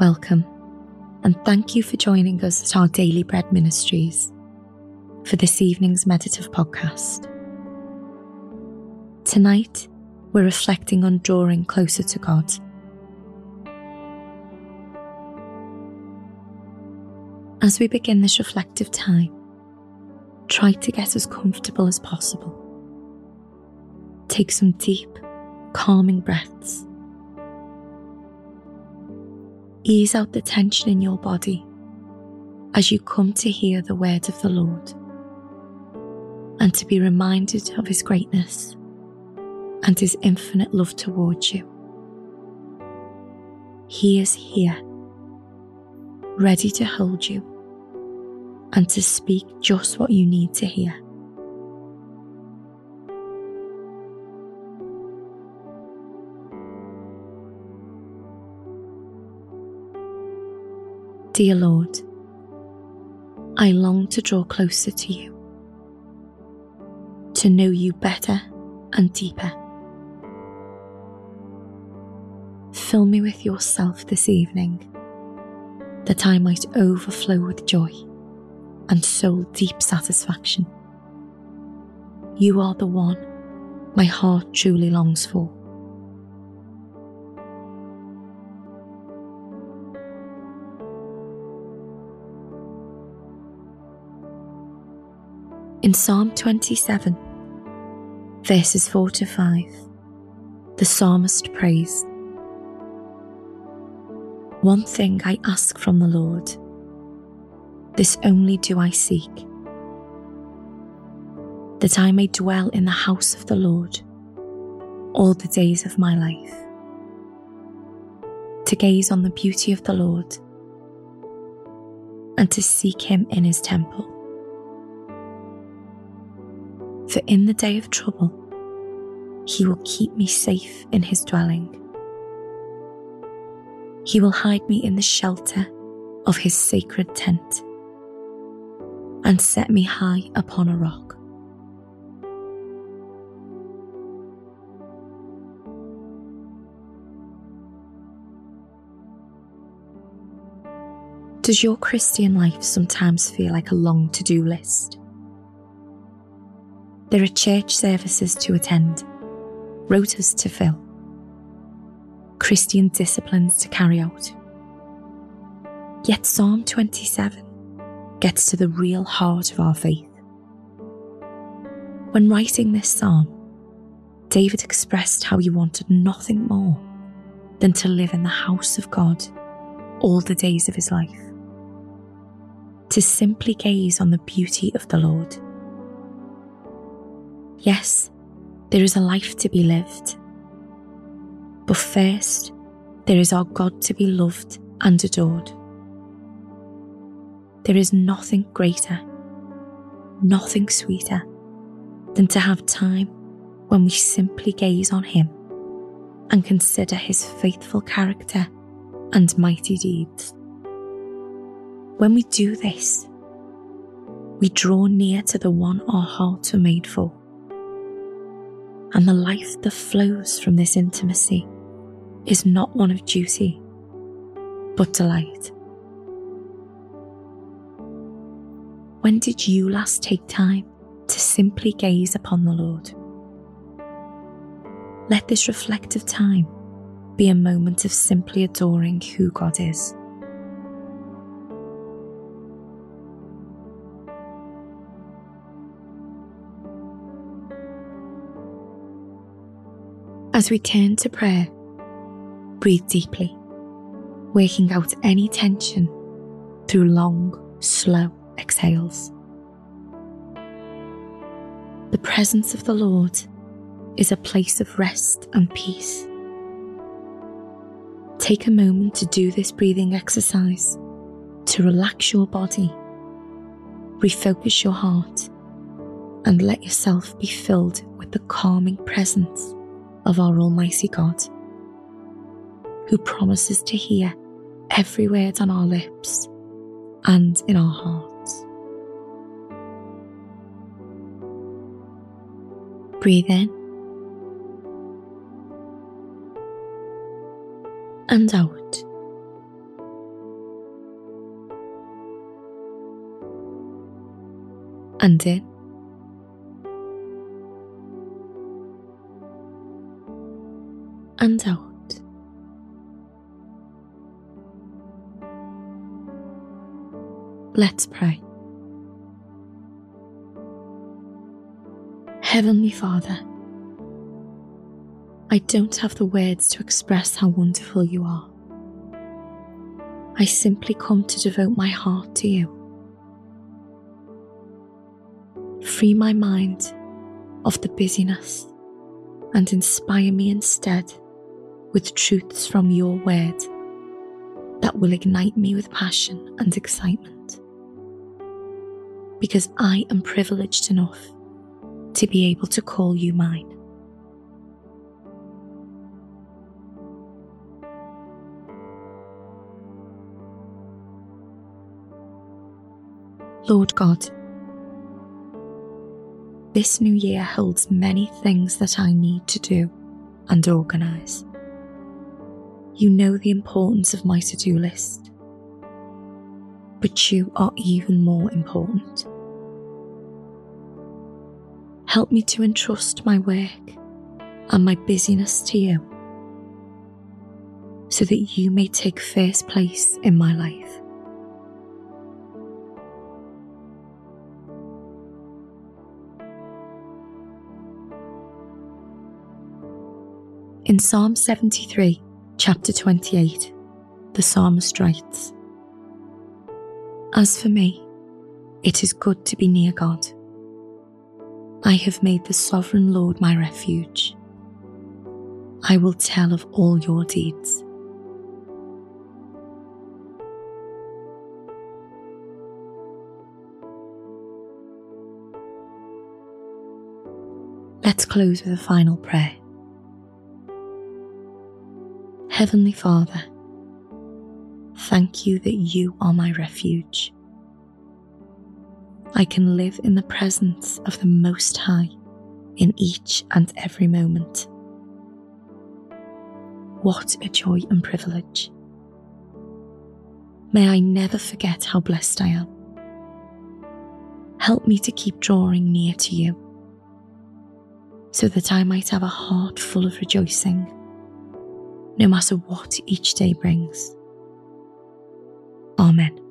Welcome, and thank you for joining us at our Daily Bread Ministries for this evening's meditative podcast. Tonight, we're reflecting on drawing closer to God. As we begin this reflective time, try to get as comfortable as possible. Take some deep, calming breaths. Ease out the tension in your body as you come to hear the word of the Lord and to be reminded of His greatness and His infinite love towards you. He is here, ready to hold you and to speak just what you need to hear. Dear Lord, I long to draw closer to you, to know you better and deeper. Fill me with yourself this evening, that I might overflow with joy and soul deep satisfaction. You are the one my heart truly longs for. In Psalm 27, verses 4 to 5, the psalmist prays One thing I ask from the Lord this only do I seek, that I may dwell in the house of the Lord all the days of my life, to gaze on the beauty of the Lord and to seek him in his temple. For in the day of trouble, he will keep me safe in his dwelling. He will hide me in the shelter of his sacred tent and set me high upon a rock. Does your Christian life sometimes feel like a long to do list? There are church services to attend, rotas to fill, Christian disciplines to carry out. Yet Psalm 27 gets to the real heart of our faith. When writing this psalm, David expressed how he wanted nothing more than to live in the house of God all the days of his life, to simply gaze on the beauty of the Lord. Yes, there is a life to be lived, but first, there is our God to be loved and adored. There is nothing greater, nothing sweeter than to have time when we simply gaze on Him and consider His faithful character and mighty deeds. When we do this, we draw near to the one our hearts are made for. And the life that flows from this intimacy is not one of duty, but delight. When did you last take time to simply gaze upon the Lord? Let this reflective time be a moment of simply adoring who God is. As we turn to prayer, breathe deeply, working out any tension through long, slow exhales. The presence of the Lord is a place of rest and peace. Take a moment to do this breathing exercise to relax your body, refocus your heart, and let yourself be filled with the calming presence of our Almighty God, who promises to hear every word on our lips and in our hearts. Breathe in and out. And in And out. Let's pray. Heavenly Father, I don't have the words to express how wonderful you are. I simply come to devote my heart to you. Free my mind of the busyness and inspire me instead with truths from your word that will ignite me with passion and excitement. Because I am privileged enough to be able to call you mine. Lord God, this new year holds many things that I need to do and organise. You know the importance of my to do list, but you are even more important. Help me to entrust my work and my busyness to you so that you may take first place in my life. In Psalm 73, chapter 28, the psalmist writes As for me, it is good to be near God. I have made the sovereign Lord my refuge. I will tell of all your deeds. Let's close with a final prayer. Heavenly Father, thank you that you are my refuge. I can live in the presence of the Most High in each and every moment. What a joy and privilege. May I never forget how blessed I am. Help me to keep drawing near to you so that I might have a heart full of rejoicing, no matter what each day brings. Amen.